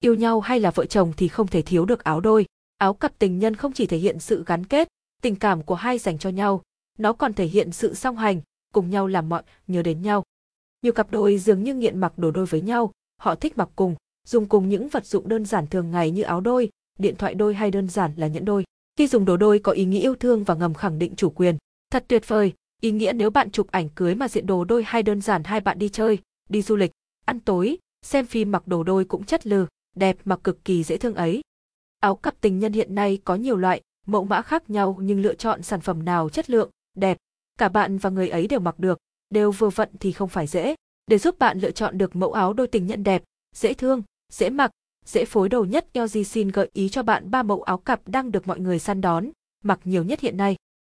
Yêu nhau hay là vợ chồng thì không thể thiếu được áo đôi. Áo cặp tình nhân không chỉ thể hiện sự gắn kết, tình cảm của hai dành cho nhau, nó còn thể hiện sự song hành, cùng nhau làm mọi, nhớ đến nhau. Nhiều cặp đôi dường như nghiện mặc đồ đôi với nhau, họ thích mặc cùng, dùng cùng những vật dụng đơn giản thường ngày như áo đôi, điện thoại đôi hay đơn giản là nhẫn đôi. Khi dùng đồ đôi có ý nghĩa yêu thương và ngầm khẳng định chủ quyền. Thật tuyệt vời, ý nghĩa nếu bạn chụp ảnh cưới mà diện đồ đôi hay đơn giản hai bạn đi chơi, đi du lịch, ăn tối, xem phim mặc đồ đôi cũng chất lừ, đẹp mà cực kỳ dễ thương ấy. Áo cặp tình nhân hiện nay có nhiều loại, mẫu mã khác nhau nhưng lựa chọn sản phẩm nào chất lượng, đẹp, cả bạn và người ấy đều mặc được, đều vừa vặn thì không phải dễ. Để giúp bạn lựa chọn được mẫu áo đôi tình nhân đẹp, dễ thương, dễ mặc, dễ phối đồ nhất LG xin gợi ý cho bạn ba mẫu áo cặp đang được mọi người săn đón, mặc nhiều nhất hiện nay.